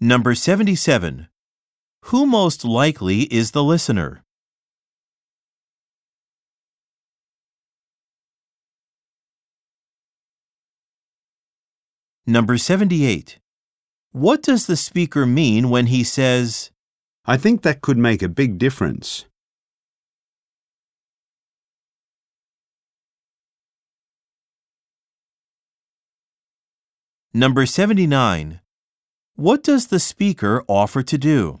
Number 77. Who most likely is the listener? Number 78. What does the speaker mean when he says, I think that could make a big difference. Number 79. What does the speaker offer to do?